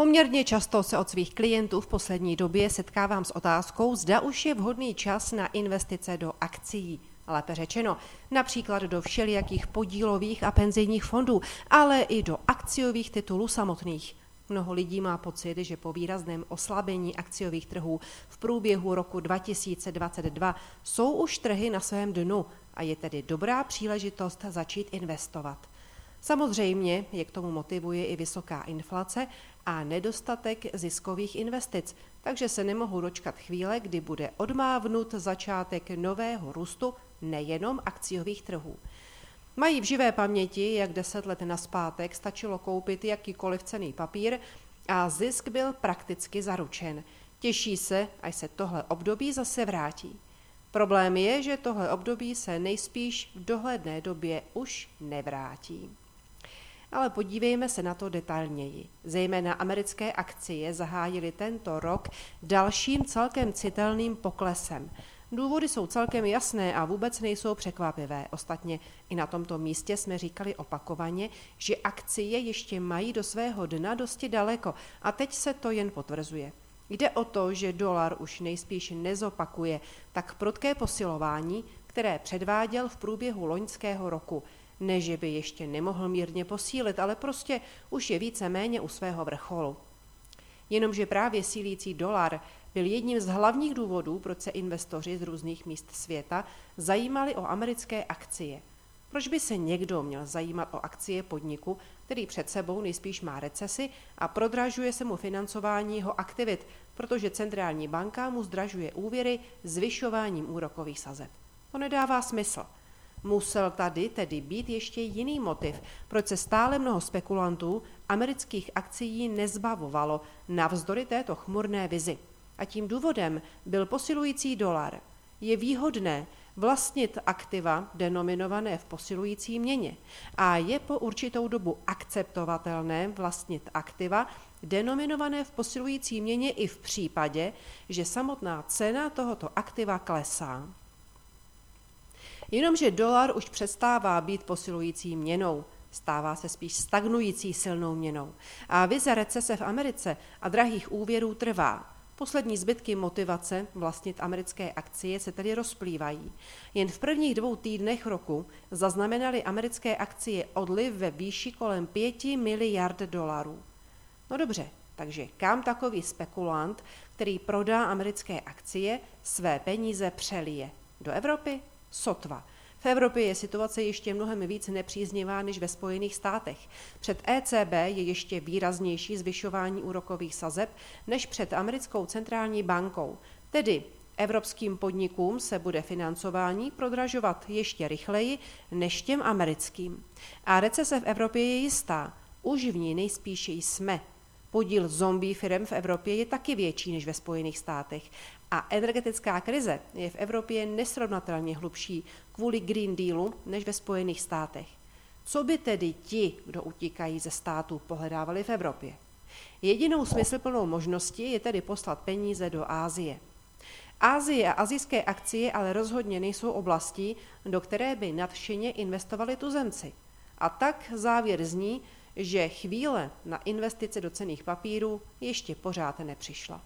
Poměrně často se od svých klientů v poslední době setkávám s otázkou, zda už je vhodný čas na investice do akcií. Lépe řečeno, například do všelijakých podílových a penzijních fondů, ale i do akciových titulů samotných. Mnoho lidí má pocit, že po výrazném oslabení akciových trhů v průběhu roku 2022 jsou už trhy na svém dnu a je tedy dobrá příležitost začít investovat. Samozřejmě je k tomu motivuje i vysoká inflace a nedostatek ziskových investic, takže se nemohu dočkat chvíle, kdy bude odmávnut začátek nového růstu nejenom akciových trhů. Mají v živé paměti, jak deset let naspátek stačilo koupit jakýkoliv cený papír a zisk byl prakticky zaručen. Těší se, až se tohle období zase vrátí. Problém je, že tohle období se nejspíš v dohledné době už nevrátí. Ale podívejme se na to detailněji. Zejména americké akcie zahájily tento rok dalším celkem citelným poklesem. Důvody jsou celkem jasné a vůbec nejsou překvapivé. Ostatně i na tomto místě jsme říkali opakovaně, že akcie ještě mají do svého dna dosti daleko a teď se to jen potvrzuje. Jde o to, že dolar už nejspíš nezopakuje tak prudké posilování, které předváděl v průběhu loňského roku – ne, že by ještě nemohl mírně posílit, ale prostě už je více méně u svého vrcholu. Jenomže právě sílící dolar byl jedním z hlavních důvodů, proč se investoři z různých míst světa zajímali o americké akcie. Proč by se někdo měl zajímat o akcie podniku, který před sebou nejspíš má recesi a prodražuje se mu financování jeho aktivit, protože centrální banka mu zdražuje úvěry zvyšováním úrokových sazeb. To nedává smysl. Musel tady tedy být ještě jiný motiv, proč se stále mnoho spekulantů amerických akcií nezbavovalo navzdory této chmurné vizi. A tím důvodem byl posilující dolar. Je výhodné vlastnit aktiva denominované v posilující měně a je po určitou dobu akceptovatelné vlastnit aktiva denominované v posilující měně i v případě, že samotná cena tohoto aktiva klesá. Jenomže dolar už přestává být posilující měnou. Stává se spíš stagnující silnou měnou. A vize recese v Americe a drahých úvěrů trvá. Poslední zbytky motivace vlastnit americké akcie se tedy rozplývají. Jen v prvních dvou týdnech roku zaznamenaly americké akcie odliv ve výši kolem 5 miliard dolarů. No dobře, takže kam takový spekulant, který prodá americké akcie, své peníze přelije? Do Evropy? Sotva. V Evropě je situace ještě mnohem víc nepříznivá než ve Spojených státech. Před ECB je ještě výraznější zvyšování úrokových sazeb než před americkou centrální bankou. Tedy evropským podnikům se bude financování prodražovat ještě rychleji než těm americkým. A recese v Evropě je jistá. Už v ní nejspíše jsme. Podíl zombie firm v Evropě je taky větší než ve Spojených státech a energetická krize je v Evropě nesrovnatelně hlubší kvůli Green Dealu než ve Spojených státech. Co by tedy ti, kdo utíkají ze států, pohledávali v Evropě? Jedinou smysluplnou možností je tedy poslat peníze do Ázie. Ázie a azijské akcie ale rozhodně nejsou oblastí, do které by nadšeně investovali tuzemci. A tak závěr zní, že chvíle na investice do cených papírů ještě pořád nepřišla.